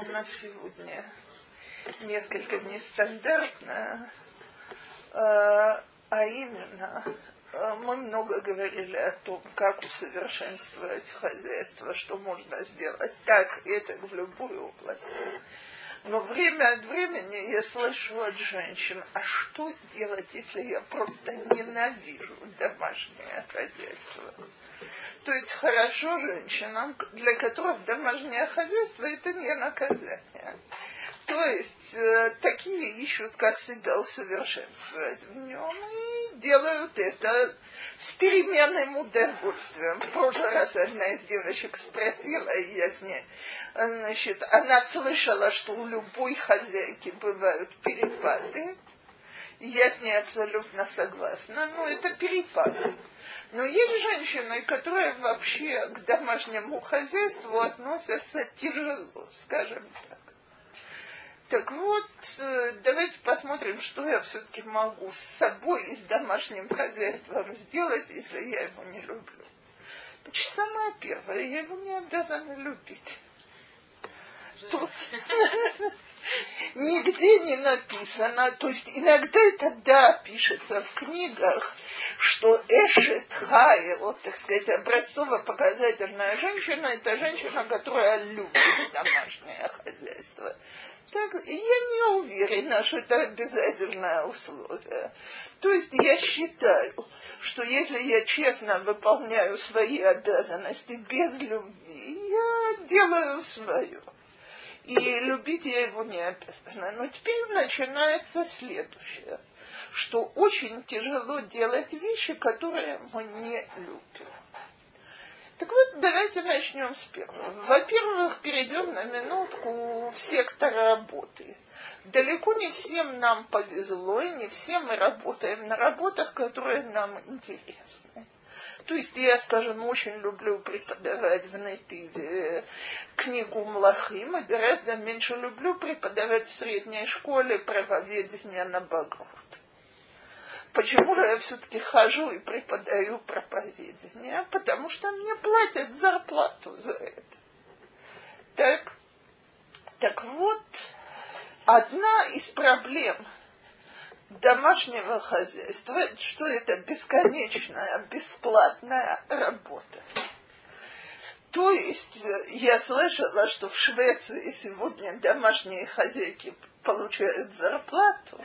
у нас сегодня несколько нестандартно, э, а именно э, мы много говорили о том, как усовершенствовать хозяйство, что можно сделать так и так в любой области. Но время от времени я слышу от женщин, а что делать, если я просто ненавижу домашнее хозяйство? То есть хорошо женщинам, для которых домашнее хозяйство это не наказание. То есть э, такие ищут, как себя усовершенствовать в нем и делают это с переменным удовольствием. В прошлый раз одна из девочек спросила, и я с ней, значит, она слышала, что у любой хозяйки бывают перепады. Я с ней абсолютно согласна, но это перепады. Но есть женщины, которые вообще к домашнему хозяйству относятся тяжело, скажем так. Так вот, э, давайте посмотрим, что я все-таки могу с собой и с домашним хозяйством сделать, если я его не люблю. Значит, самое первое, я его не обязана любить. Тут нигде не написано, то есть иногда это да, пишется в книгах, что Эшет Хайл, так сказать, образцово-показательная женщина, это женщина, которая любит домашнее хозяйство. Так, я не уверена, что это обязательное условие. То есть я считаю, что если я честно выполняю свои обязанности без любви, я делаю свое. И любить я его не обязана. Но теперь начинается следующее, что очень тяжело делать вещи, которые мы не любим. Так вот, давайте начнем с первого. Во-первых, перейдем на минутку в сектор работы. Далеко не всем нам повезло, и не все мы работаем на работах, которые нам интересны. То есть я, скажем, очень люблю преподавать в Нетиве книгу Млахим, и гораздо меньше люблю преподавать в средней школе правоведение на Багрут. Почему же я все-таки хожу и преподаю проповедение? Потому что мне платят зарплату за это. Так, так вот, одна из проблем домашнего хозяйства, что это бесконечная, бесплатная работа. То есть я слышала, что в Швеции сегодня домашние хозяйки получают зарплату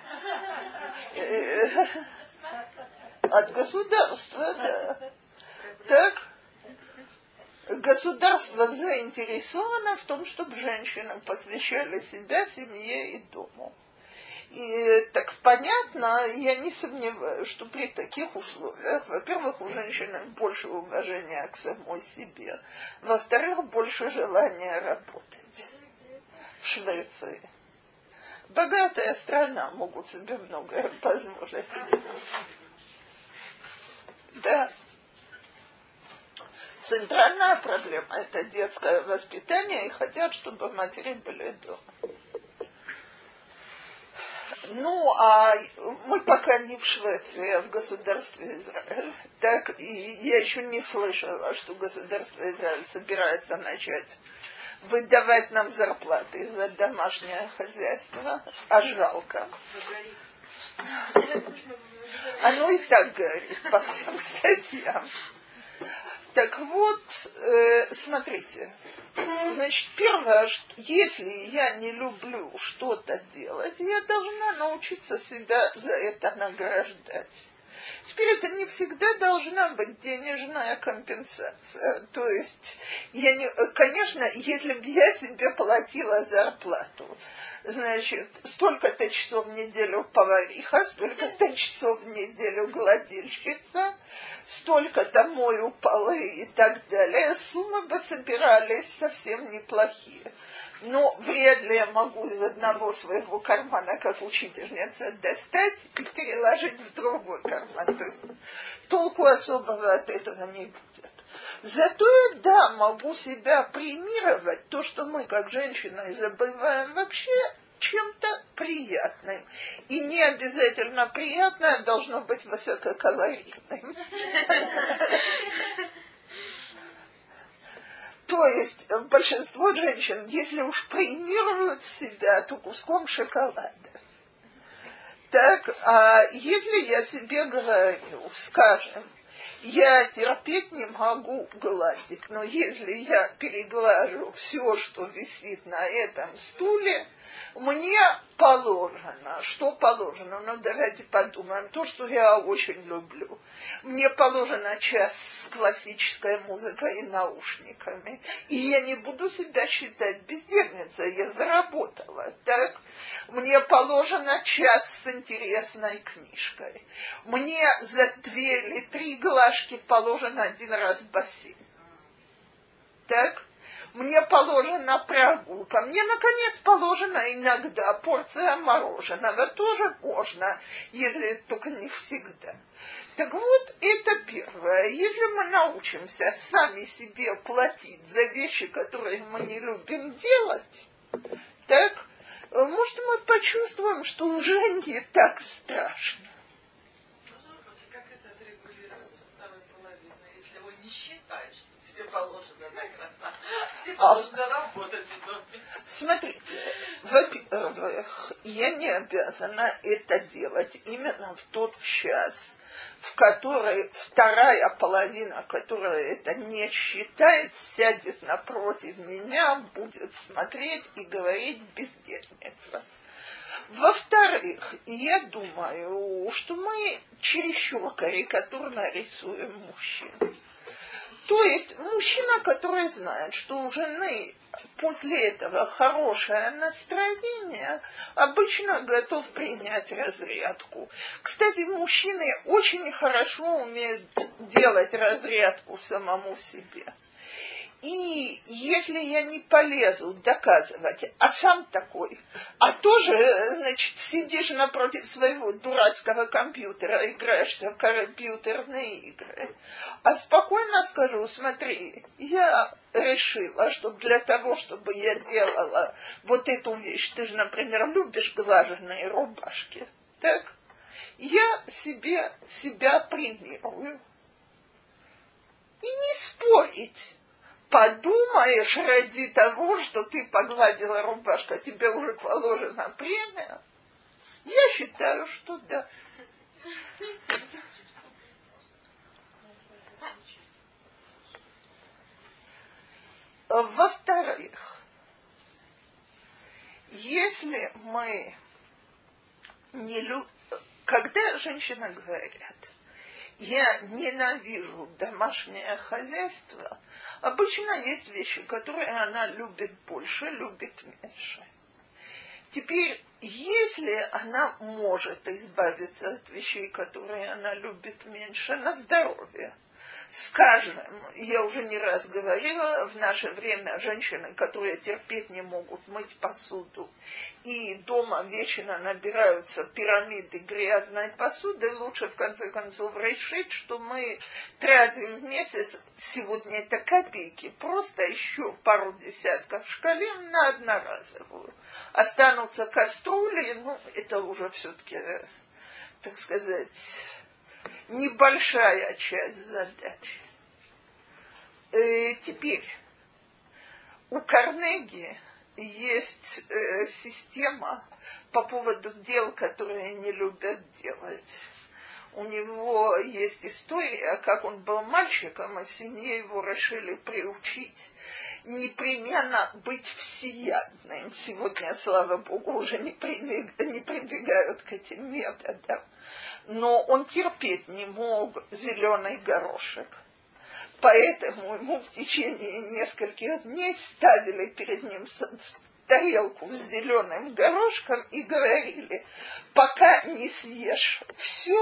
э, от государства, да. Так? Государство заинтересовано в том, чтобы женщины посвящали себя семье и дому. И так понятно, я не сомневаюсь, что при таких условиях, во-первых, у женщины больше уважения к самой себе, во-вторых, больше желания работать в Швеции. Богатая страна, могут себе многое позволить. Да. Центральная проблема – это детское воспитание, и хотят, чтобы матери были дома. Ну, а мы пока не в Швеции, а в государстве Израиль. Так, и я еще не слышала, что государство Израиль собирается начать выдавать нам зарплаты за домашнее хозяйство, а жалко. Оно и так горит по всем статьям. Так вот, э, смотрите, значит, первое, если я не люблю что-то делать, я должна научиться себя за это награждать. Теперь это не всегда должна быть денежная компенсация. То есть, я не, конечно, если бы я себе платила зарплату, значит, столько-то часов в неделю повариха, столько-то часов в неделю гладильщица, столько-то мою полы и так далее, суммы бы собирались совсем неплохие. Но вряд ли я могу из одного своего кармана, как учительница, достать и переложить в другой карман. То есть толку особого от этого не будет. Зато я, да, могу себя премировать, то, что мы, как женщины, забываем вообще чем-то приятным. И не обязательно приятное должно быть высококалорийным. То есть большинство женщин, если уж премируют себя, то куском шоколада. Так, а если я себе говорю, скажем, я терпеть не могу гладить, но если я переглажу все, что висит на этом стуле, мне положено, что положено, ну давайте подумаем, то, что я очень люблю. Мне положено час с классической музыкой и наушниками, и я не буду себя считать бездельницей, я заработала, так? Мне положено час с интересной книжкой. Мне за две или три глажки положено один раз бассейн. Так? Мне положена прогулка. Мне, наконец, положена иногда порция мороженого. Тоже можно, если только не всегда. Так вот, это первое. Если мы научимся сами себе платить за вещи, которые мы не любим делать, так, может, мы почувствуем, что уже не так страшно. Как это отрегулировать второй половиной, если он не считает, тебе положено награда, тебе а, нужно работать в доме? Смотрите, во-первых, я не обязана это делать именно в тот час, в которой вторая половина, которая это не считает, сядет напротив меня, будет смотреть и говорить бездельница. Во-вторых, я думаю, что мы чересчур карикатурно рисуем мужчин. То есть мужчина, который знает, что у жены после этого хорошее настроение, обычно готов принять разрядку. Кстати, мужчины очень хорошо умеют делать разрядку самому себе. И если я не полезу доказывать, а сам такой, а тоже, значит, сидишь напротив своего дурацкого компьютера, играешься в компьютерные игры, а спокойно скажу, смотри, я решила, что для того, чтобы я делала вот эту вещь, ты же, например, любишь глаженные рубашки, так? Я себе себя примирую. И не спорить подумаешь ради того, что ты погладила рубашка, тебе уже положена премия? Я считаю, что да. Во-вторых, если мы не любим, когда женщина говорят, я ненавижу домашнее хозяйство, обычно есть вещи, которые она любит больше, любит меньше. Теперь, если она может избавиться от вещей, которые она любит меньше, на здоровье – Скажем, я уже не раз говорила, в наше время женщины, которые терпеть не могут мыть посуду, и дома вечно набираются пирамиды грязной посуды, лучше в конце концов решить, что мы тратим в месяц, сегодня это копейки, просто еще пару десятков шкалин на одноразовую. Останутся кастрюли, ну, это уже все-таки, так сказать, небольшая часть задачи. Э, теперь, у Карнеги есть э, система по поводу дел, которые они любят делать. У него есть история, как он был мальчиком, и в семье его решили приучить непременно быть всеядным. Сегодня, слава богу, уже не, не прибегают к этим методам но он терпеть не мог зеленый горошек. Поэтому ему в течение нескольких дней ставили перед ним тарелку с зеленым горошком и говорили, пока не съешь все,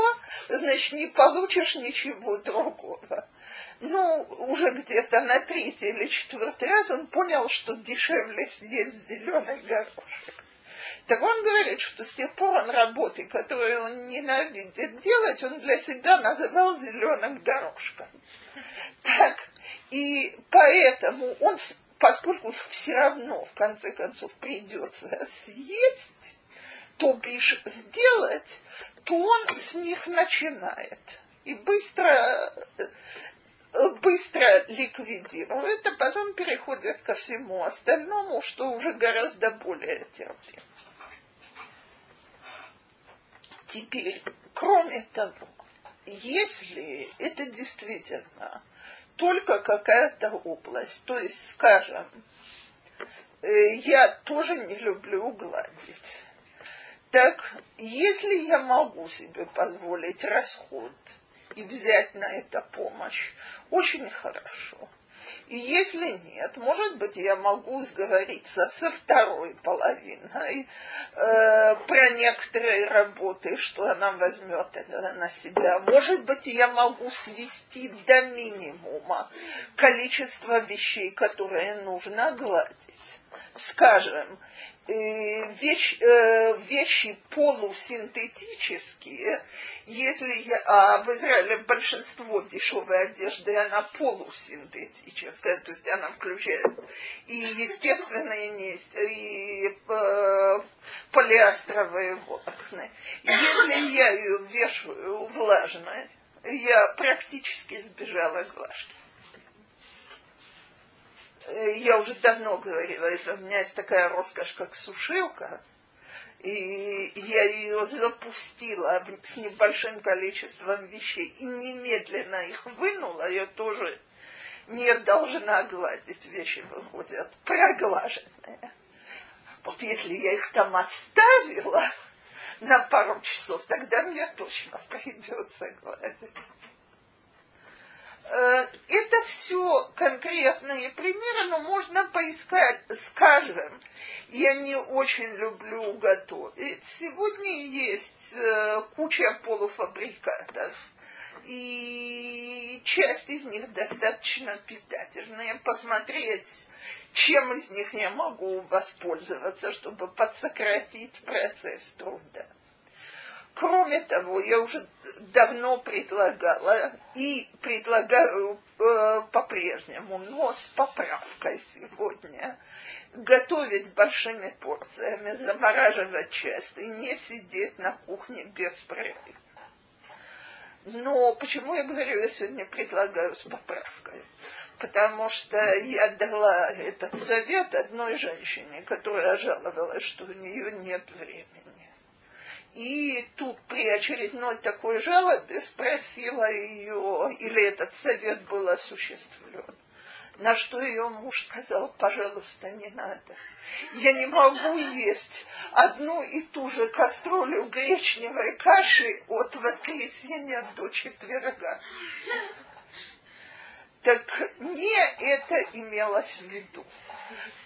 значит, не получишь ничего другого. Ну, уже где-то на третий или четвертый раз он понял, что дешевле съесть зеленый горошек. Так он говорит, что с тех пор он работы, которые он ненавидит делать, он для себя называл зеленым горошком. Так, и поэтому он, поскольку все равно, в конце концов, придется съесть, то бишь сделать, то он с них начинает. И быстро быстро ликвидирует, а потом переходит ко всему остальному, что уже гораздо более терпимо. Теперь, кроме того, если это действительно только какая-то область, то есть, скажем, э, я тоже не люблю гладить. Так, если я могу себе позволить расход и взять на это помощь, очень хорошо. И если нет, может быть, я могу сговориться со второй половиной э, про некоторые работы, что она возьмет на себя. Может быть, я могу свести до минимума количество вещей, которые нужно гладить. Скажем, вещь, э, вещи полусинтетические, если я, а в Израиле большинство дешевой одежды, она полусинтетическая, то есть она включает и естественные, и э, полиастровые волокна. Если я ее вешаю влажной, я практически сбежала глажки. Я уже давно говорила, если у меня есть такая роскошь, как сушилка, и я ее запустила с небольшим количеством вещей и немедленно их вынула, я тоже не должна гладить, вещи выходят проглаженные. Вот если я их там оставила на пару часов, тогда мне точно придется гладить. Э, это все конкретные примеры, но можно поискать, скажем, я не очень люблю готовить. Сегодня есть э, куча полуфабрикатов, и часть из них достаточно питательная. Посмотреть, чем из них я могу воспользоваться, чтобы подсократить процесс труда. Кроме того, я уже давно предлагала и предлагаю э, по-прежнему, но с поправкой сегодня, готовить большими порциями, замораживать часто и не сидеть на кухне без прерыва. Но почему я говорю, я сегодня предлагаю с поправкой? Потому что я дала этот совет одной женщине, которая жаловалась, что у нее нет времени. И тут при очередной такой жалобе спросила ее, или этот совет был осуществлен. На что ее муж сказал, пожалуйста, не надо. Я не могу есть одну и ту же кастрюлю гречневой каши от воскресенья до четверга. Так не это имелось в виду.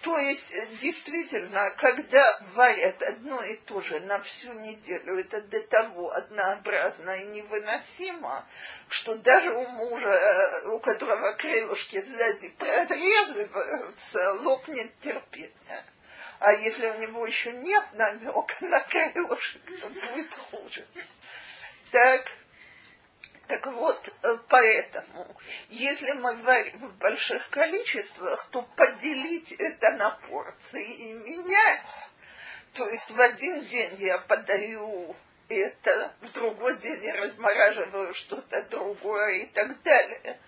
То есть, э, действительно, когда варят одно и то же на всю неделю, это до того однообразно и невыносимо, что даже у мужа, э, у которого крылышки сзади прорезываются, лопнет терпение. А если у него еще нет намека на крылышек, то будет хуже. Так, так вот, э, поэтому, если мы варим в больших количествах, то поделить это на порции и менять. То есть в один день я подаю это, в другой день я размораживаю что-то другое и так далее.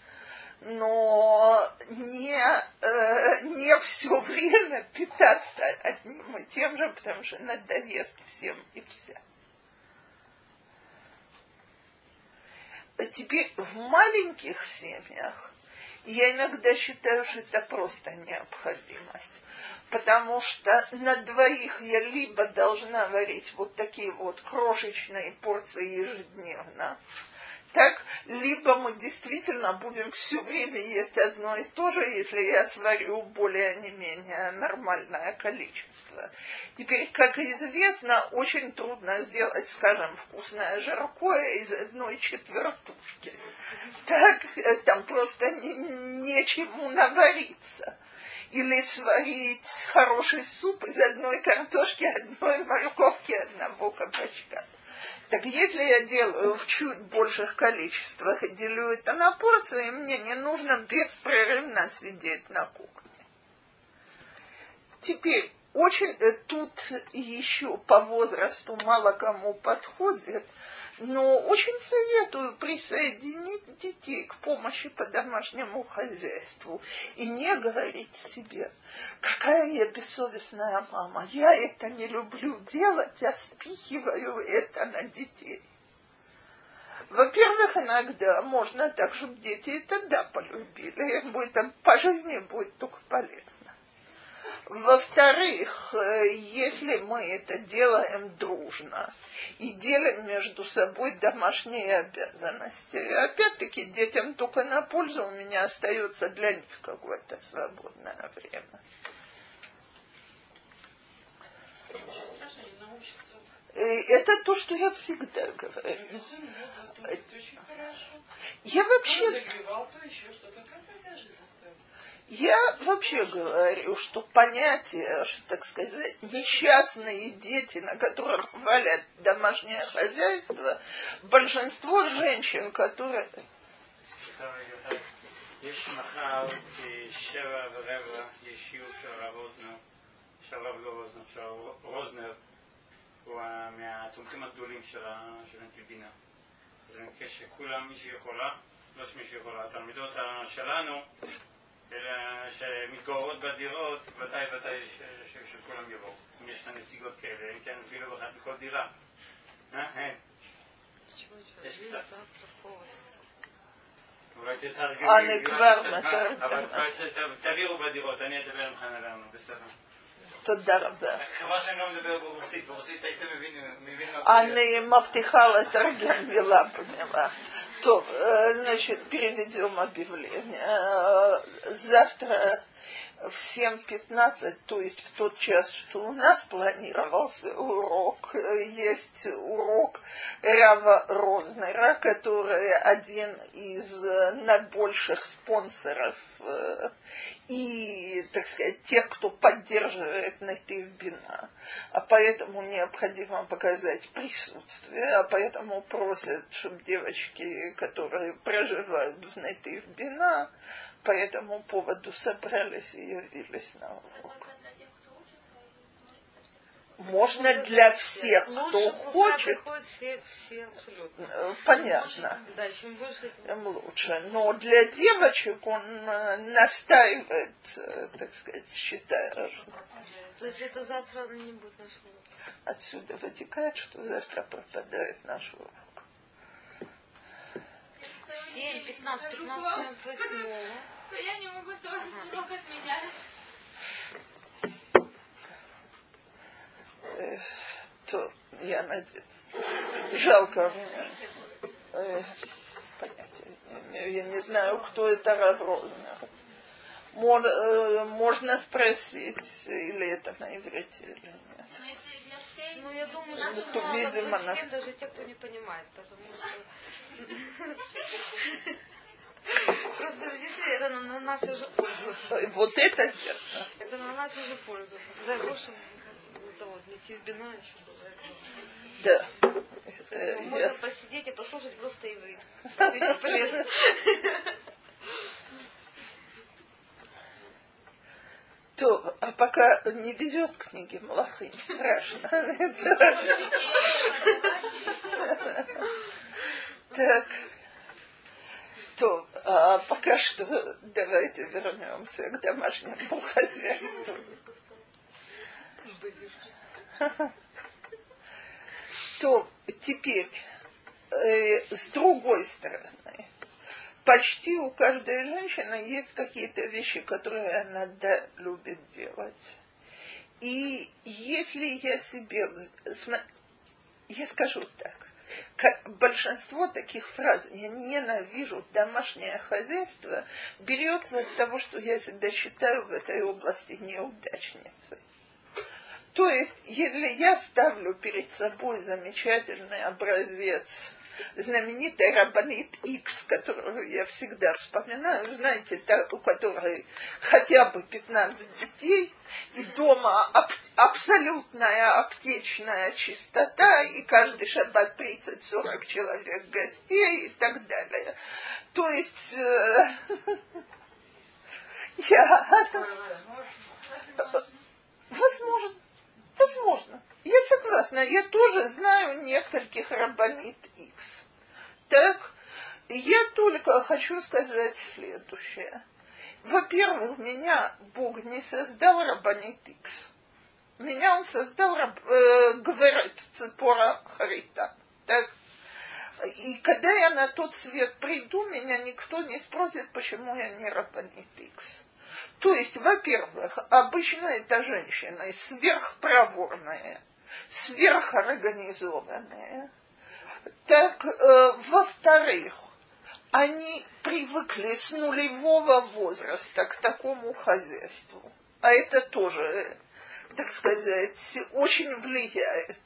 Но не, э, не все время питаться одним и тем же, потому что надоест всем и вся. Теперь в маленьких семьях я иногда считаю, что это просто необходимость. Потому что на двоих я либо должна варить вот такие вот крошечные порции ежедневно, так, либо мы действительно будем все время есть одно и то же, если я сварю более не менее нормальное количество. Теперь, как известно, очень трудно сделать, скажем, вкусное жаркое из одной четвертушки. Так, э, там просто не, нечему навариться. Или сварить хороший суп из одной картошки, одной морковки, одного кабачка. Так если я делаю в чуть больших количествах и делю это на порции, мне не нужно беспрерывно сидеть на кухне. Теперь, очень э, тут еще по возрасту мало кому подходит, Но очень советую присоединить детей к помощи по домашнему хозяйству и не говорить себе, какая я бессовестная мама, я это не люблю делать, я спихиваю это на детей. Во-первых, иногда можно так, чтобы дети это да полюбили, им будет по жизни будет только полезно. Во-вторых, э, если мы это делаем дружно и делим между собой домашние обязанности, опять-таки детям только на пользу у меня остается для них какое-то свободное время. Это то, что я всегда говорю. Я вообще... Я вообще говорю, что понятие, что, так сказать, несчастные дети, на которых валят домашнее хозяйство, большинство женщин, которые... יש מחר שבע ורבע, יש שיעור של הרב אוזנר, של הרב לא אוזנר, של רוזנר, הוא מהתומכים הגדולים של נתיב בינה. אז אני מבקש שכולם, מי שיכולה, לא שמי שיכולה, התלמידות שלנו, אלה שמתגוררות בדירות, ודאי ודאי שכולם יבואו. אם יש כאן נציגות כאלה, אם כן אפילו אחת בכל דירה. אה? יש קצת. אולי תתרגמי. אני כבר מתרגמת. אבל תעבירו בדירות, אני אדבר עם חנה לנו, בסדר. תודה רבה. אני מבטיחה לתרגם מילה במילה. טוב, значит, переведем объявление. Завтра в 7.15, то есть в тот час, что у нас планировался урок, есть урок Рава Рознера, который один из наибольших спонсоров и, так сказать, тех, кто поддерживает Натив Бина. А поэтому необходимо показать присутствие, а поэтому просят, чтобы девочки, которые проживают в Натив Бина, по этому поводу собрались и явились на урок. Можно для всех, кто хочет. Все, все. Э, понятно. Да, чем больше, тем лучше. Но для девочек он э, настаивает, э, так сказать, считая. То есть это завтра не будет нашего урока? Отсюда вытекает, что завтра пропадает наш урок. 7, 15, 15 минут восьмого. То я не могу тоже урок отменять. то я надеюсь, жалко э, понятия не имею. Я не знаю, кто это Рав Рознер. Можно спросить, или это на иврите, или нет. Ну, я думаю, что ну, видимо, всем, на... даже те, кто не понимает, потому что... Просто видите, это на нашу же пользу. Вот это верно. Это на нашу же пользу. Чтобы вот, не Тильбина еще была. Да. Это Можно ясно. посидеть и послушать просто иврит. Очень полезно. То, а пока не везет книги Малахим, страшно. Так. То, а пока что давайте вернемся к домашнему хозяйству. То теперь, э, с другой стороны, почти у каждой женщины есть какие-то вещи, которые она да, любит делать. И если я себе... Я скажу так. Большинство таких фраз «я ненавижу домашнее хозяйство» берется от того, что я себя считаю в этой области неудачницей. То есть, если я ставлю перед собой замечательный образец знаменитый Рабанит Икс, которую я всегда вспоминаю, знаете, та, у которой хотя бы 15 детей, и дома аб- абсолютная аптечная чистота, и каждый шаббат 30-40 человек гостей и так далее. То есть э, я... Возможно. Возможно. Я согласна, я тоже знаю нескольких рабанит X. Так, я только хочу сказать следующее. Во-первых, меня Бог не создал рабанит X. Меня он создал, э, говорит Цепора Харита. Так? И когда я на тот свет приду, меня никто не спросит, почему я не рабанит X. То есть, во-первых, обычно эта женщина сверхпроворная, сверхорганизованная. Так, э, во-вторых, они привыкли с нулевого возраста к такому хозяйству. А это тоже, так сказать, очень влияет.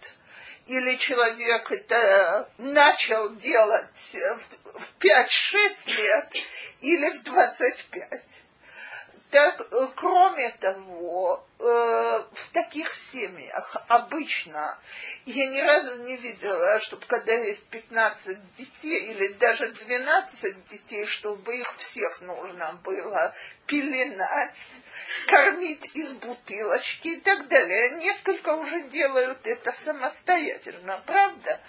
Или человек это начал делать в 5-6 лет, или в 25. Так, э, кроме того, э, в таких семьях обычно я ни разу не видела, чтобы когда есть 15 детей или даже 12 детей, чтобы их всех нужно было пеленать, кормить из бутылочки и так далее. Несколько уже делают это самостоятельно, правда?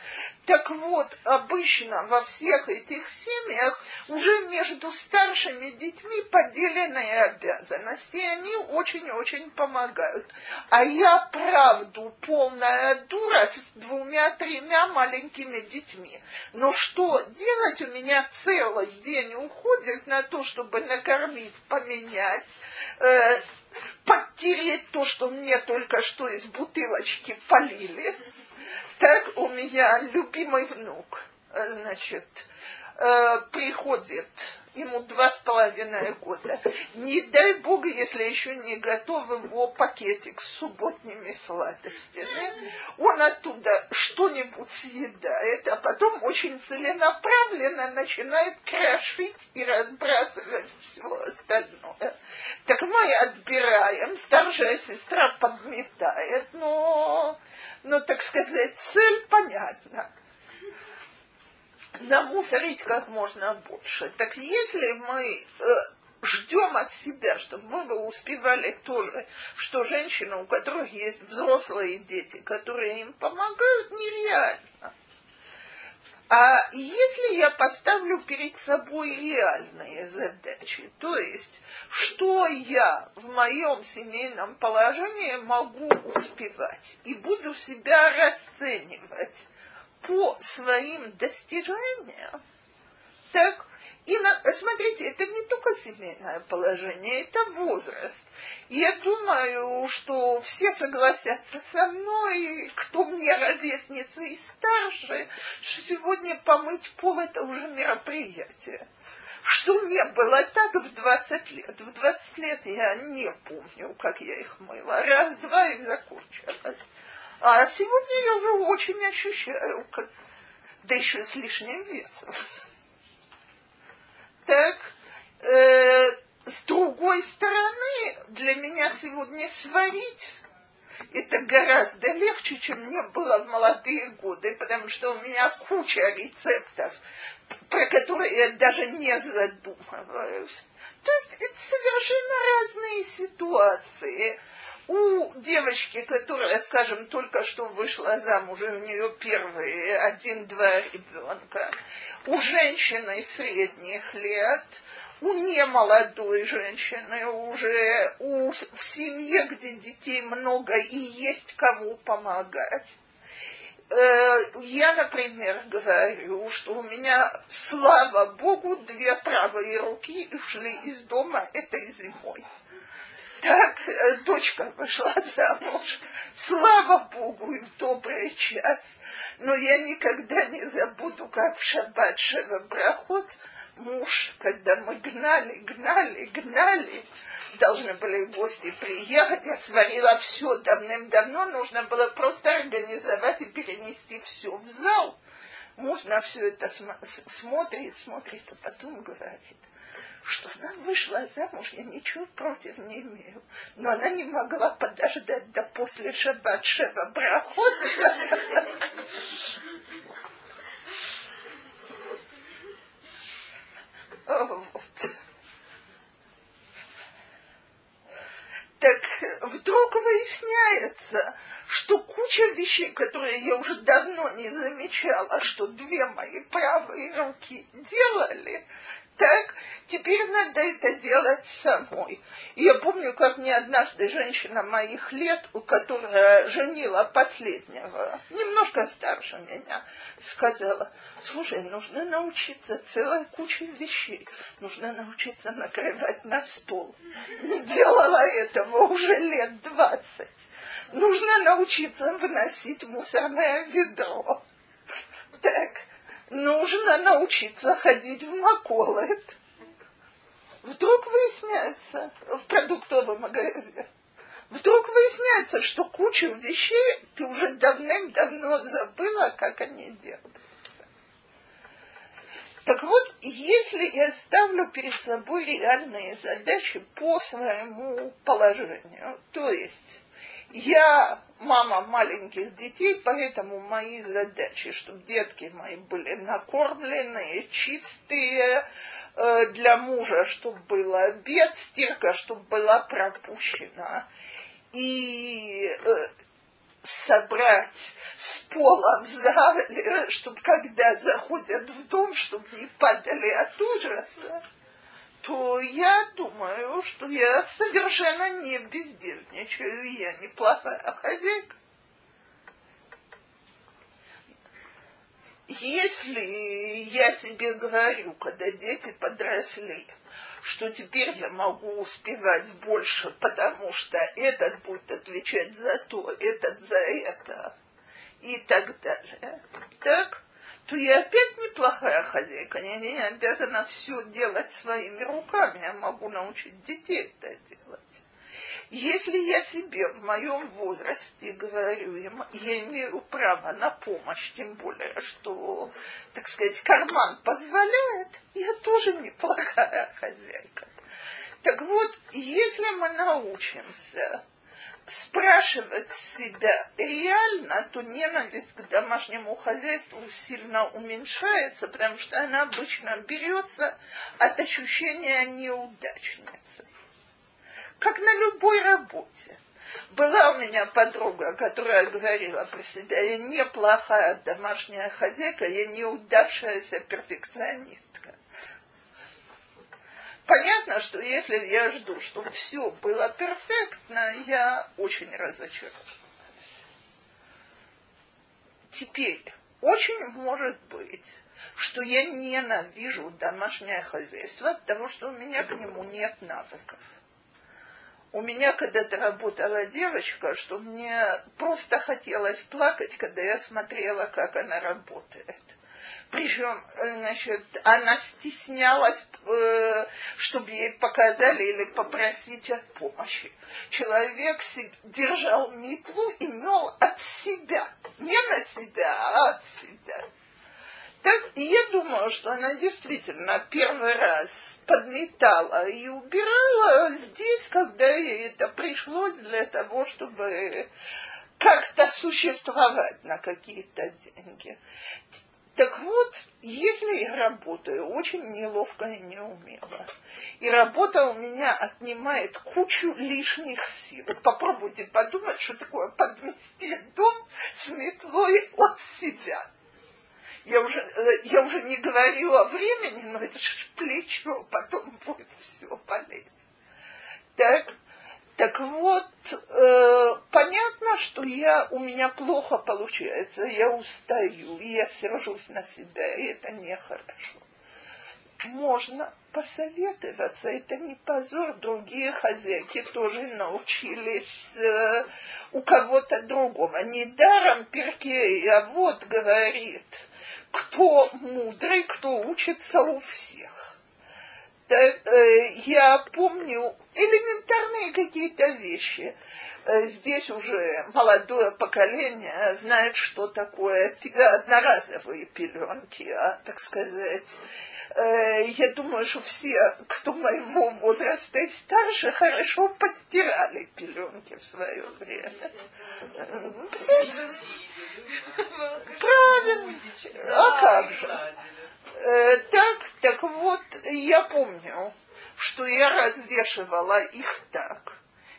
Так вот, обычно во всех этих семьях уже между старшими детьми поделенные обязанности, и они очень-очень помогают. А я, правду, полная дура с двумя-тремя маленькими детьми. Но что делать? У меня целый день уходит на то, чтобы накормить, поменять, э, подтереть то, что мне только что из бутылочки полили. Так у меня любимый внук, э, значит, э, приходит ему два с половиной года. Не дай бог, если еще не готов его пакетик с субботними сладостями, он оттуда что-нибудь съедает, а потом очень целенаправленно начинает крошить и разбрасывать все остальное. Так мы отбираем, старшая сестра подметает, но, но так сказать, цель понятна намусорить как можно больше. Так если мы э, ждем от себя, чтобы мы бы успевали тоже, что женщины, у которых есть взрослые дети, которые им помогают, нереально. А если я поставлю перед собой реальные задачи, то есть, что я в моем семейном положении могу успевать, и буду себя расценивать по своим достижениям, так, и на, смотрите, это не только семейное положение, это возраст. Я думаю, что все согласятся со мной, кто мне ровесница и старше, что сегодня помыть пол это уже мероприятие. Что не было так в 20 лет. В 20 лет я не помню, как я их мыла. Раз-два и закончилось. А сегодня я уже очень ощущаю, как, да еще с лишним весом. Так, э, с другой стороны, для меня сегодня сварить это гораздо легче, чем мне было в молодые годы, потому что у меня куча рецептов, про которые я даже не задумываюсь. То есть это совершенно разные ситуации у девочки, которая, скажем, только что вышла замуж, и у нее первые один-два ребенка, у женщины средних лет, у немолодой женщины уже, у, в семье, где детей много и есть кому помогать. Э, я, например, говорю, что у меня, слава Богу, две правые руки ушли из дома этой зимой так э, дочка вышла замуж. Слава Богу, и в добрый час. Но я никогда не забуду, как в шаббат Шева Брахот муж, когда мы гнали, гнали, гнали, должны были гости приехать, я сварила все давным-давно, нужно было просто организовать и перенести все в зал. Муж на все это смотрит, смотрит, а потом говорит – что она вышла замуж, я ничего против не имею. Но она не могла подождать до после шаббат шева брахот. Вот. Так вдруг выясняется, что куча вещей, которые я уже давно не замечала, что две мои правые руки делали, так, теперь надо это делать самой. Я помню, как мне однажды женщина моих лет, у которой женила последнего, немножко старше меня, сказала, слушай, нужно научиться целой куче вещей. Нужно научиться накрывать на стол. Не делала этого уже лет двадцать. Нужно научиться выносить мусорное ведро. Так, нужно научиться ходить в Маколет. Вдруг выясняется в продуктовом магазине, вдруг выясняется, что кучу вещей ты уже давным-давно забыла, как они делаются. Так вот, если я ставлю перед собой реальные задачи по своему положению, то есть я мама маленьких детей, поэтому мои задачи, чтобы детки мои были накормленные, чистые, э, для мужа, чтобы был обед, стирка, чтобы была пропущена. И э, собрать с пола в зале, чтобы когда заходят в дом, чтобы не падали от ужаса то я думаю, что я совершенно не бездельничаю, я неплохая хозяйка. Если я себе говорю, когда дети подросли, что теперь я могу успевать больше, потому что этот будет отвечать за то, этот за это и так далее, так, то я опять неплохая хозяйка. Я не обязана все делать своими руками. Я могу научить детей это делать. Если я себе в моем возрасте говорю, я имею право на помощь, тем более, что, так сказать, карман позволяет, я тоже неплохая хозяйка. Так вот, если мы научимся спрашивать себя реально, то ненависть к домашнему хозяйству сильно уменьшается, потому что она обычно берется от ощущения неудачницы. Как на любой работе. Была у меня подруга, которая говорила про себя, я неплохая домашняя хозяйка, я неудавшаяся перфекционистка. Понятно, что если я жду, чтобы все было перфектно, я очень разочарована. Теперь, очень может быть, что я ненавижу домашнее хозяйство от того, что у меня к нему нет навыков. У меня когда-то работала девочка, что мне просто хотелось плакать, когда я смотрела, как она работает. Причем, значит, она стеснялась, э, чтобы ей показали или попросить о помощи. Человек держал метлу и мел от себя. Не на себя, а от себя. Так, я думаю, что она действительно первый раз подметала и убирала здесь, когда ей это пришлось для того, чтобы как-то существовать на какие-то деньги. Так вот, если я работаю очень неловко и неумело, и работа у меня отнимает кучу лишних сил, попробуйте подумать, что такое подмести дом с метлой от себя. Я уже, э, я уже не говорю о времени, но это же плечо, потом будет все болеть. Так, так вот, э, понятно, что я, у меня плохо получается, я устаю, и я сержусь на себя, и это нехорошо. Можно посоветоваться, это не позор, другие хозяйки тоже научились э, у кого-то другого. Недаром Перкей, а вот говорит, кто мудрый, кто учится у всех. Э, я помню элементарные какие-то вещи. Э, здесь уже молодое поколение знает, что такое одноразовые пеленки, а, так сказать, э, я думаю, что все, кто моего возраста и старше, хорошо постирали пеленки в свое время. Все... Правильно. А как же? Э, так, так вот, я помню, что я развешивала их так.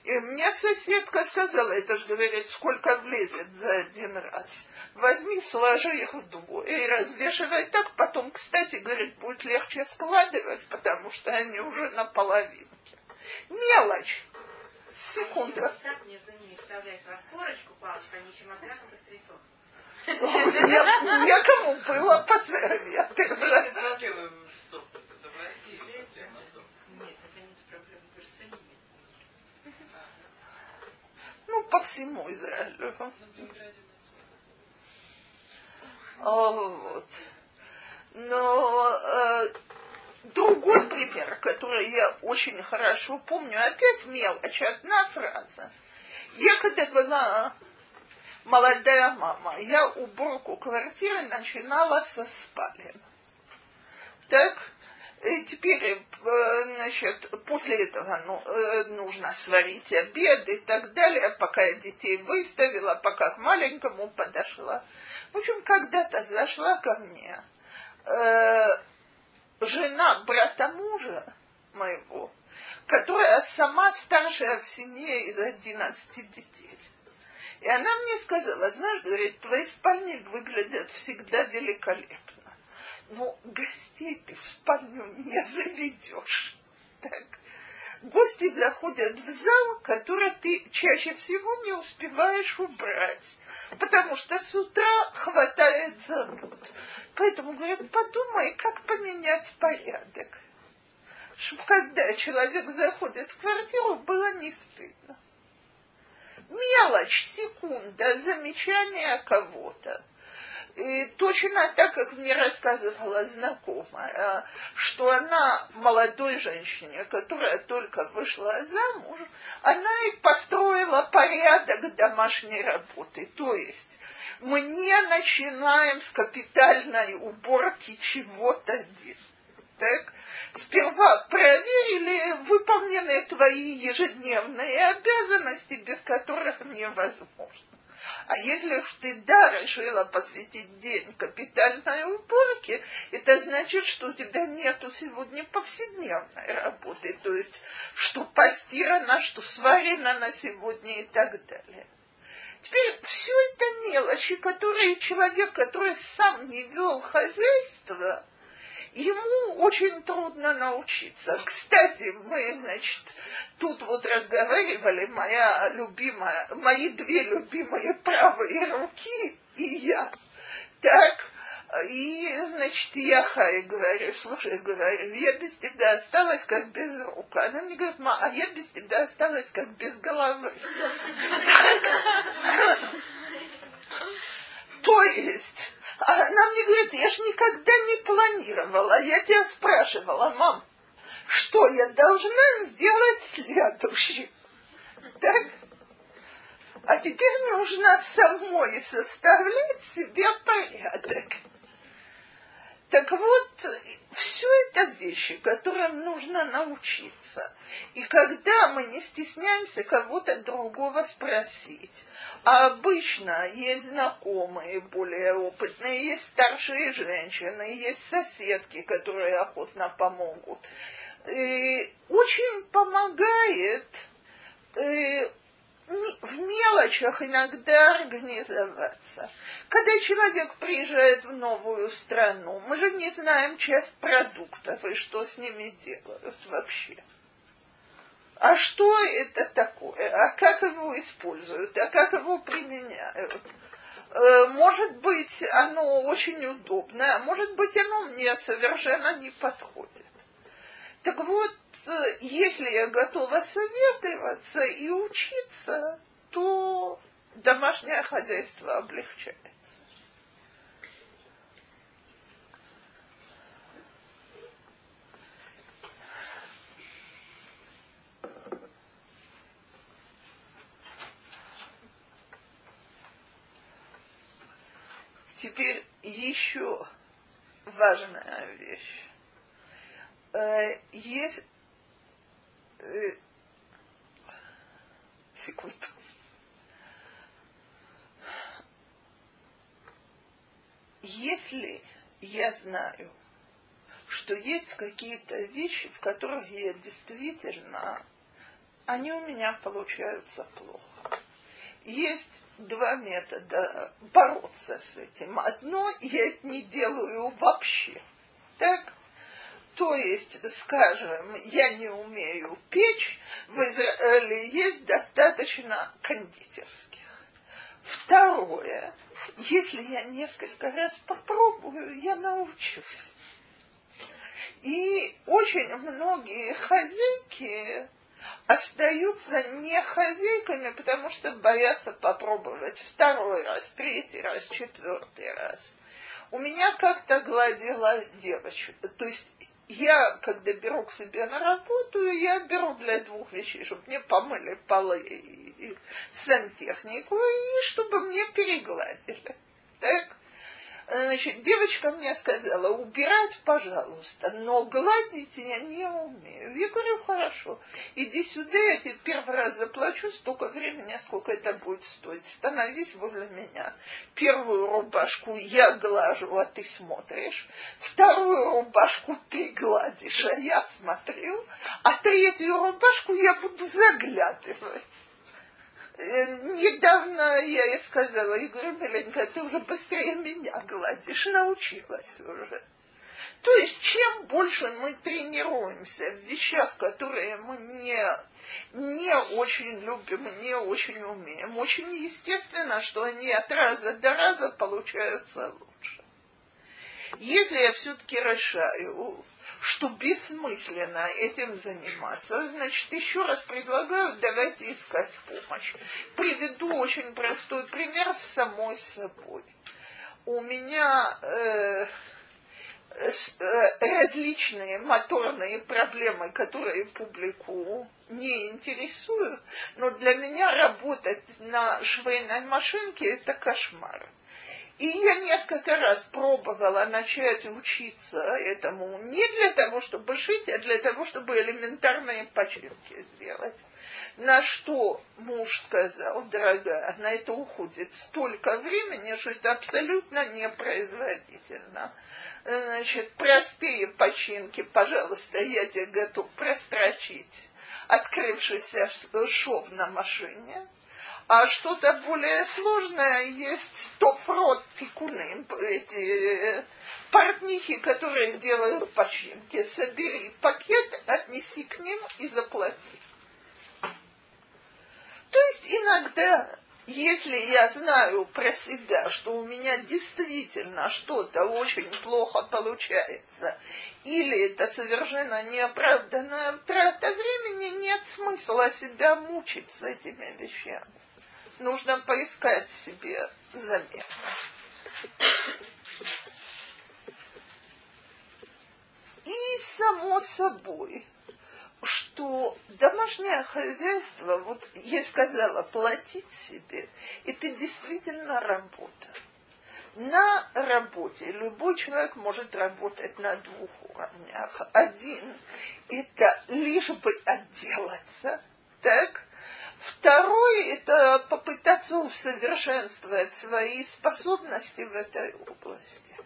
И мне соседка сказала, это же говорит, сколько влезет за один раз. Возьми, сложи их вдвое и развешивай так. Потом, кстати, говорит, будет легче складывать, потому что они уже на половинке. Мелочь. Секунда. Так мне за ними вставляешь распорочку, палочку, они еще матрасом быстрее сохнут. Некому было посоветовать. Мы изготавливаем сопот. Это в России прямо сопот. Нет, это не проблема в Иерусалиме. Ну, по всему Израилю. А, Вот. Но э, другой пример, который я очень хорошо помню, опять мелочь, одна фраза. Я когда была молодая мама, я уборку квартиры начинала со спален. Так, и теперь, э, значит, после этого ну, э, нужно сварить обед и так далее, пока я детей выставила, пока к маленькому подошла. В общем, когда-то зашла ко мне э, жена брата мужа моего, которая сама старшая в семье из 11 детей. И она мне сказала, знаешь, говорит, твои спальни выглядят всегда великолепно. Но гостей ты в спальню не заведешь. Так. Гости заходят в зал, который ты чаще всего не успеваешь убрать, потому что с утра хватает забот. Поэтому, говорят, подумай, как поменять порядок. Чтобы когда человек заходит в квартиру, было не стыдно. Мелочь, секунда, замечание кого-то. И точно так, как мне рассказывала знакомая, что она молодой женщине, которая только вышла замуж, она и построила порядок домашней работы. То есть мы не начинаем с капитальной уборки чего-то. Так? Сперва проверили, выполнены твои ежедневные обязанности, без которых невозможно. А если уж ты, да, решила посвятить день капитальной уборке, это значит, что у тебя нету сегодня повседневной работы, то есть, что постирано, что сварено на сегодня и так далее. Теперь все это мелочи, которые человек, который сам не вел хозяйство, ему очень трудно научиться. Кстати, мы, значит, тут вот разговаривали, моя любимая, мои две любимые правые руки и я. Так, и, значит, я Хай говорю, слушай, говорю, я без тебя осталась как без рук. Она мне говорит, ма, а я без тебя осталась как без головы. То есть, она мне говорит, я ж никогда не планировала. Я тебя спрашивала, мам, что я должна сделать следующим? Так? А теперь нужно самой составлять себе порядок. Так вот, все это вещи, которым нужно научиться. И когда мы не стесняемся кого-то другого спросить, а обычно есть знакомые, более опытные, есть старшие женщины, есть соседки, которые охотно помогут. И очень помогает э, в мелочах иногда организоваться. Когда человек приезжает в новую страну, мы же не знаем часть продуктов и что с ними делают вообще. А что это такое? А как его используют? А как его применяют? Э, может быть, оно очень удобное, а может быть, оно мне совершенно не подходит. Так вот, если я готова советоваться и учиться, то домашнее хозяйство облегчается. Теперь еще важная вещь. Э, есть секунду. Если я знаю, что есть какие-то вещи, в которых я действительно они у меня получаются плохо. Есть два метода бороться с этим. Одно я не делаю вообще. Так? То есть, скажем, я не умею печь, в Израиле есть достаточно кондитерских. Второе, если я несколько раз попробую, я научусь. И очень многие хозяйки остаются не хозяйками, потому что боятся попробовать второй раз, третий раз, четвертый раз. У меня как-то гладила девочка, то есть я, когда беру к себе на работу, я беру для двух вещей, чтобы мне помыли полы и сантехнику, и чтобы мне перегладили. Так? Значит, девочка мне сказала, убирать, пожалуйста, но гладить я не умею. Я говорю, хорошо, иди сюда, я тебе первый раз заплачу столько времени, сколько это будет стоить. Становись возле меня. Первую рубашку я глажу, а ты смотришь. Вторую рубашку ты гладишь, а я смотрю. А третью рубашку я буду заглядывать. Э, недавно я ей сказала, я говорю, Миленька, ты уже быстрее меня гладишь, научилась уже. То есть, чем больше мы тренируемся в вещах, которые мы не, не очень любим, не очень умеем, очень естественно, что они от раза до раза получаются лучше. Если я все-таки решаю что бессмысленно этим заниматься, значит, еще раз предлагаю, давайте искать помощь. Приведу очень простой пример с самой собой. У меня э, э, различные моторные проблемы, которые публику не интересуют, но для меня работать на швейной машинке это кошмар. И я несколько раз пробовала начать учиться этому не для того, чтобы шить, а для того, чтобы элементарные почерки сделать. На что муж сказал, дорогая, на это уходит столько времени, что это абсолютно непроизводительно. Значит, простые починки, пожалуйста, я тебе готов прострочить открывшийся шов на машине а что-то более сложное есть тофрот тикуны, эти э, портнихи, которые делают починки. Собери пакет, отнеси к ним и заплати. То есть иногда, если я знаю про себя, что у меня действительно что-то очень плохо получается, или это совершенно неоправданная трата времени, нет смысла себя мучить с этими вещами нужно поискать себе замену. И само собой, что домашнее хозяйство, вот я сказала, платить себе, это действительно работа. На работе любой человек может работать на двух уровнях. Один – это лишь бы отделаться, так? Второй – это попытаться усовершенствовать свои способности в этой области.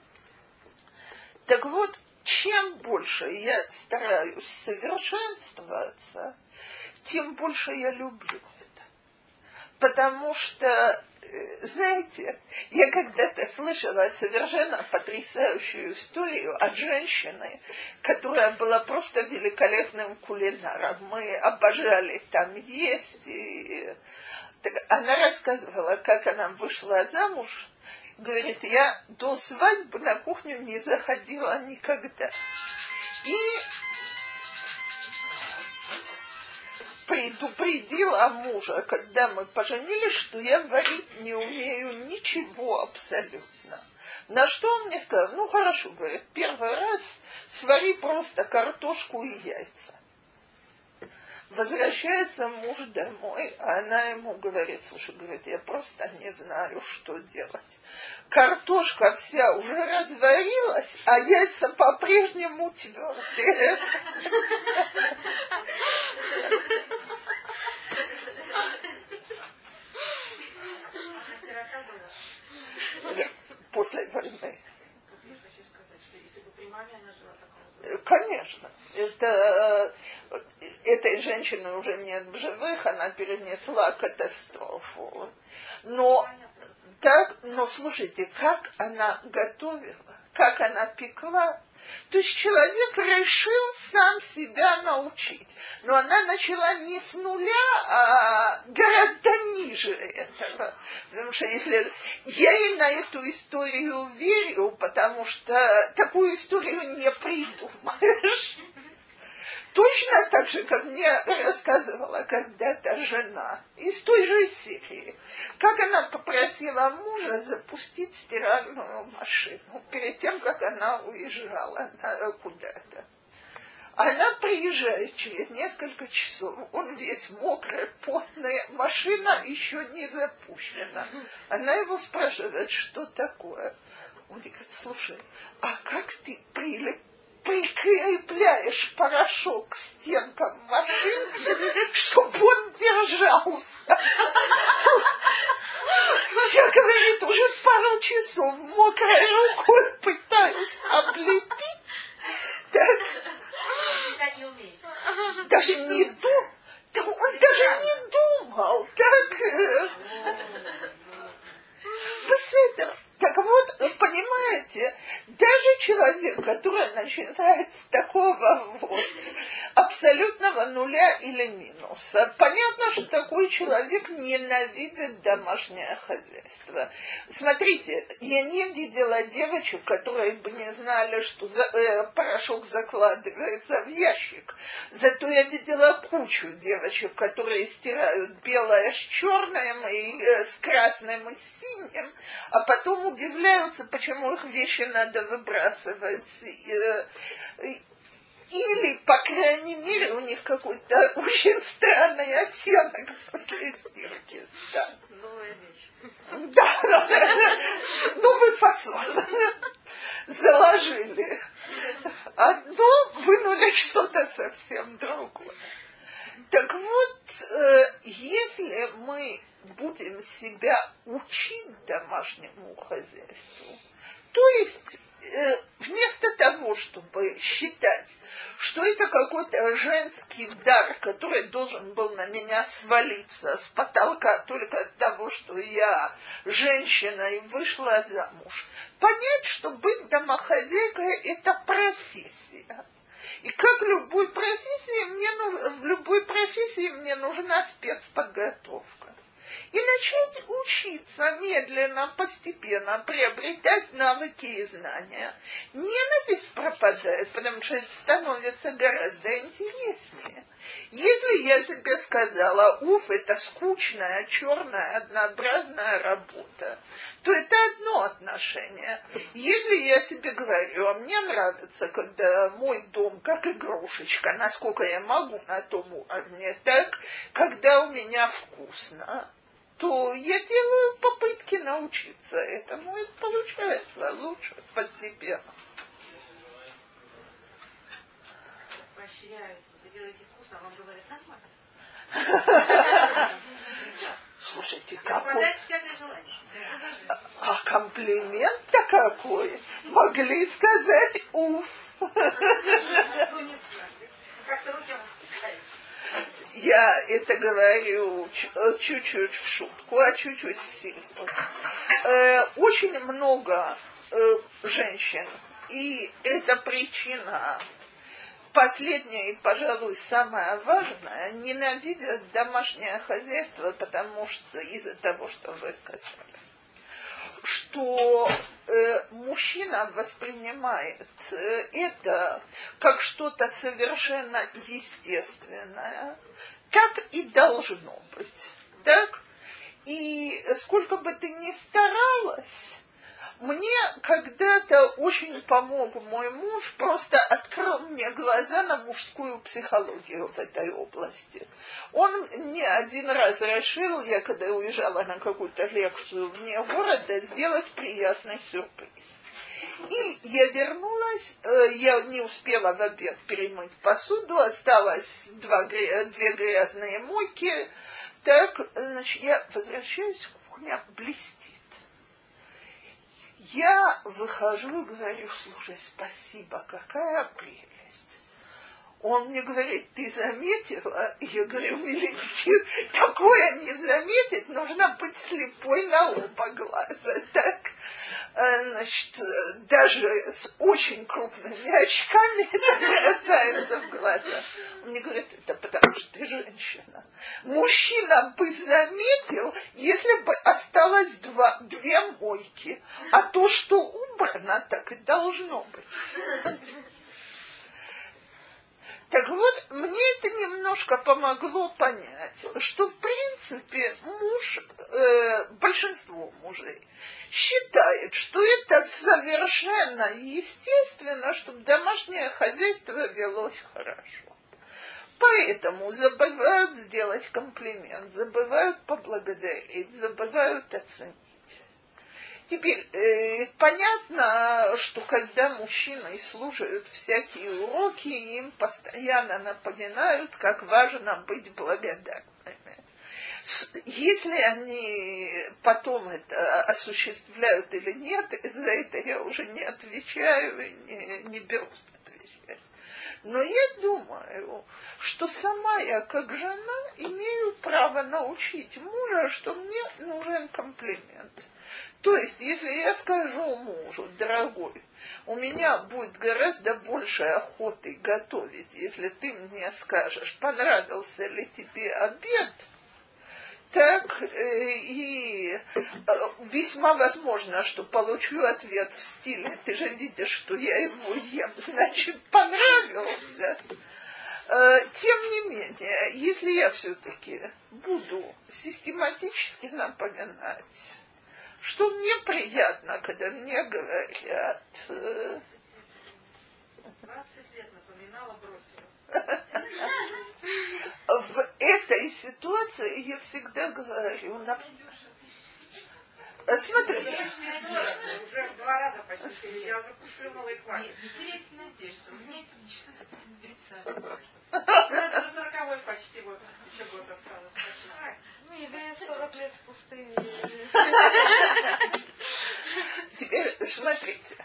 Так вот, чем больше я стараюсь совершенствоваться, тем больше я люблю. Потому что Э, знаете, я когда-то слышала совершенно потрясающую историю от женщины, которая была просто великолепным кулинаром. Мы обожали там есть. И... Так она рассказывала, как она вышла замуж. Говорит, я до свадьбы на кухню не заходила никогда. И предупредила мужа, когда мы поженились, что я варить не умею ничего абсолютно. На что он мне сказал, ну хорошо, говорит, первый раз свари просто картошку и яйца. Возвращается муж домой, а она ему говорит, слушай, говорит, я просто не знаю, что делать. Картошка вся уже разварилась, а яйца по-прежнему твердые. После войны. Конечно. Это этой женщины уже нет в живых, она перенесла катастрофу. Но так, но слушайте, как она готовила, как она пекла, то есть человек решил сам себя научить. Но она начала не с нуля, а гораздо ниже этого. Потому что если я ей на эту историю верю, потому что такую историю не придумаешь. Точно так же, как мне рассказывала когда-то жена из той же серии, как она попросила мужа запустить стиральную машину перед тем, как она уезжала куда-то. Она приезжает через несколько часов, он весь мокрый, потный, машина еще не запущена. Она его спрашивает, что такое. Он говорит, слушай, а как ты прилип прикрепляешь порошок к стенкам машинки, чтобы он держался. Я, говорит, уже пару часов мокрой рукой пытаюсь облепить. Так. Даже не думал. Он даже не думал. Так. Беседа. Так вот, понимаете, даже человек, который начинает с такого вот абсолютного нуля или минуса, понятно, что такой человек ненавидит домашнее хозяйство. Смотрите, я не видела девочек, которые бы не знали, что за, э, порошок закладывается в ящик. Зато я видела кучу девочек, которые стирают белое с черным и э, с красным и с синим, а потом удивляются, почему их вещи надо выбрасывать. Или, по крайней мере, у них какой-то очень странный оттенок после стирки. Да. Новая вещь. Да, новый фасон. Заложили. Одно вынули что-то совсем другое. Так вот, э, если мы будем себя учить домашнему хозяйству, то есть э, вместо того, чтобы считать, что это какой-то женский дар, который должен был на меня свалиться с потолка только от того, что я женщина и вышла замуж, понять, что быть домохозяйкой – это профессия. И как любой профессии, мне, в любой профессии мне нужна спецподготовка и начать учиться медленно, постепенно, приобретать навыки и знания. Ненависть пропадает, потому что это становится гораздо интереснее. Если я себе сказала, уф, это скучная, черная, однообразная работа, то это одно отношение. Если я себе говорю, а мне нравится, когда мой дом как игрушечка, насколько я могу на том уровне, так, когда у меня вкусно, то я делаю попытки научиться этому, и получается лучше постепенно. Поощряют, вы делаете вкусно, а вам говорят нормально. Слушайте, какой... А комплимент-то какой? Могли сказать уф. Ну, я это говорю э, чуть-чуть в шутку, а чуть-чуть всерьез. Э, очень много э, женщин, и это причина последняя и, пожалуй, самое важное, ненавидят домашнее хозяйство, потому что из-за того, что вы сказали что э, мужчина воспринимает э, это как что-то совершенно естественное, так и должно быть. Так? И сколько бы ты ни старалась, мне когда-то очень помог мой муж, просто открыл мне глаза на мужскую психологию в этой области. Он мне один раз решил, я когда уезжала на какую-то лекцию вне города, сделать приятный сюрприз. И я вернулась, э, я не успела в обед перемыть посуду, осталось два, две грязные мойки. Так, значит, я возвращаюсь, кухня блестит. Я выхожу и говорю, слушай, спасибо, какая прелесть. Он мне говорит, ты заметила? Я говорю, миленький, такое не заметить, нужно быть слепой на оба глаза. Так, э, значит, даже с очень крупными очками это бросается в глаза. Он мне говорит, это потому что ты женщина. Мужчина бы заметил, если бы осталось два, две мойки, а то, что убрано, так и должно быть. Так вот, мне это немножко помогло понять, что в принципе муж, э, большинство мужей считает, что это совершенно естественно, чтобы домашнее хозяйство велось хорошо. Поэтому забывают сделать комплимент, забывают поблагодарить, забывают оценить. Теперь э, понятно, что когда мужчины служат всякие уроки, им постоянно напоминают, как важно быть благодарными. Если они потом это осуществляют или нет, за это я уже не отвечаю и не, не берусь. Но я думаю, что сама я, как жена, имею право научить мужа, что мне нужен комплимент. То есть, если я скажу мужу, дорогой, у меня будет гораздо больше охоты готовить, если ты мне скажешь, понравился ли тебе обед, так э, и э, весьма возможно, что получу ответ в стиле, ты же видишь, что я его ем, значит, понравился. Э, тем не менее, если я все-таки буду систематически напоминать, что мне приятно, когда мне говорят... 20 лет напоминала, бросила. В этой ситуации я всегда говорю, на... Смотрите. Уже два раза почти. Я уже плюнула и хватит. Не теряйте надежду. Мне это ничего Это за сороковой почти вот. Еще год осталось. Ну, я 40 лет в пустыне. Теперь смотрите.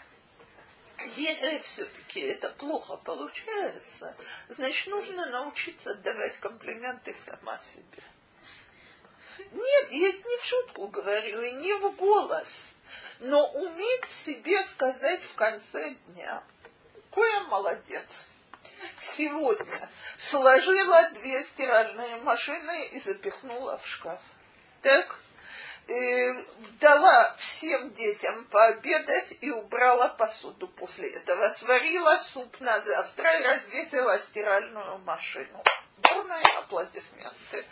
Если все-таки это плохо получается, значит, нужно научиться давать комплименты сама себе. Нет, я не в шутку говорю, и не в голос, но уметь себе сказать в конце дня, какой я молодец. Сегодня сложила две стиральные машины и запихнула в шкаф. Так? Э, дала всем детям пообедать и убрала посуду после этого. Сварила суп на завтра и развесила стиральную машину. Бурные аплодисменты.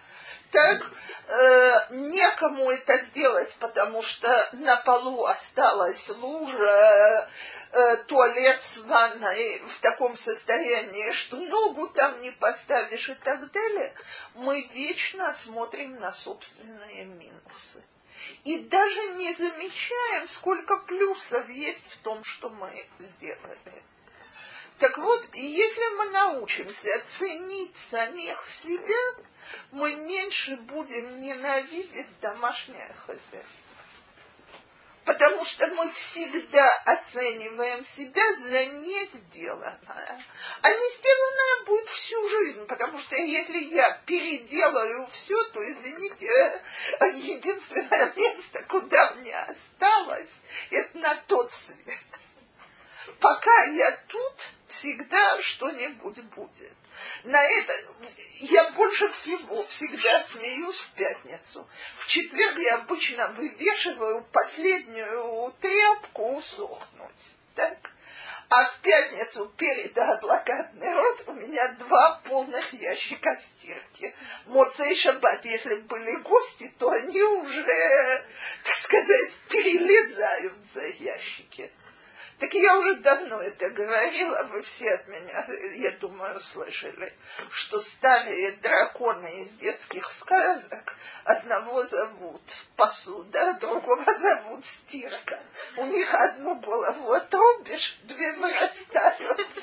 Так э, некому это сделать, потому что на полу осталась лужа, э, туалет с ванной в таком состоянии, что ногу там не поставишь и так далее. Мы вечно смотрим на собственные минусы и даже не замечаем, сколько плюсов есть в том, что мы сделали. Так вот, если мы научимся ценить самих себя, мы меньше будем ненавидеть домашнее хозяйство. Потому что мы всегда оцениваем себя за не сделанное. А не сделанное будет всю жизнь, потому что если я переделаю все, то, извините, единственное место, куда мне осталось, это на тот свет. Пока я тут, всегда что-нибудь будет. На это я больше всего всегда смеюсь в пятницу. В четверг я обычно вывешиваю последнюю тряпку усохнуть. Так? А в пятницу перед адвокатный рот у меня два полных ящика стирки. Моца и шаббат, если были гости, то они уже, так сказать, перелезают за ящики. Так я уже давно это говорила, вы все от меня, я думаю, слышали, что старые драконы из детских сказок одного зовут посуда, другого зовут стирка. У них одну голову отрубишь, две вырастают.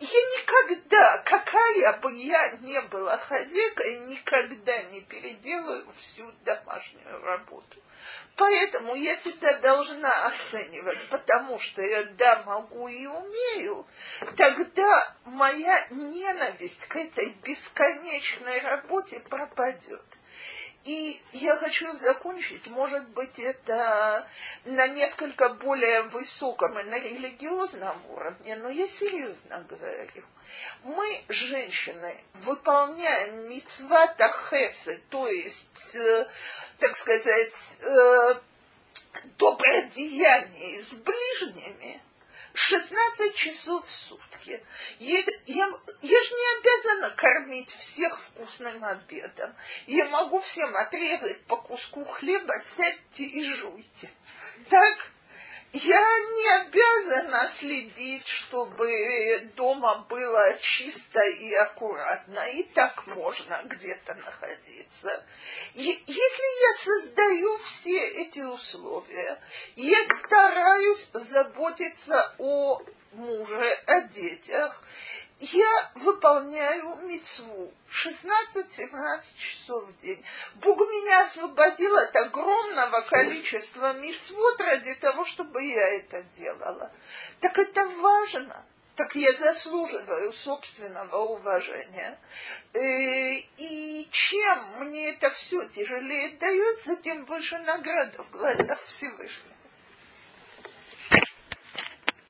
Я никогда, какая бы я ни была хозяйкой, никогда не переделаю всю домашнюю работу. Поэтому я всегда должна оценивать, потому что я да, могу и умею, тогда моя ненависть к этой бесконечной работе пропадет. И я хочу закончить, может быть, это на несколько более высоком и на религиозном уровне, но я серьезно говорю. Мы, женщины, выполняем мицвата хесы, то есть, э, так сказать, э, доброе деяние с ближними, 16 часов в сутки. Я, я, я же не обязана кормить всех вкусным обедом. Я могу всем отрезать по куску хлеба, сядьте и жуйте. Так? Я не обязана следить, чтобы дома было чисто и аккуратно. И так можно где-то находиться. И если я создаю все эти условия, я стараюсь заботиться о муже, о детях, я выполняю мецву 16-17 часов в день. Бог меня освободил от огромного количества мецвод ради того, чтобы я это делала. Так это важно. Так я заслуживаю собственного уважения. Э, и чем мне это все тяжелее дается, тем выше награда в глазах Всевышнего.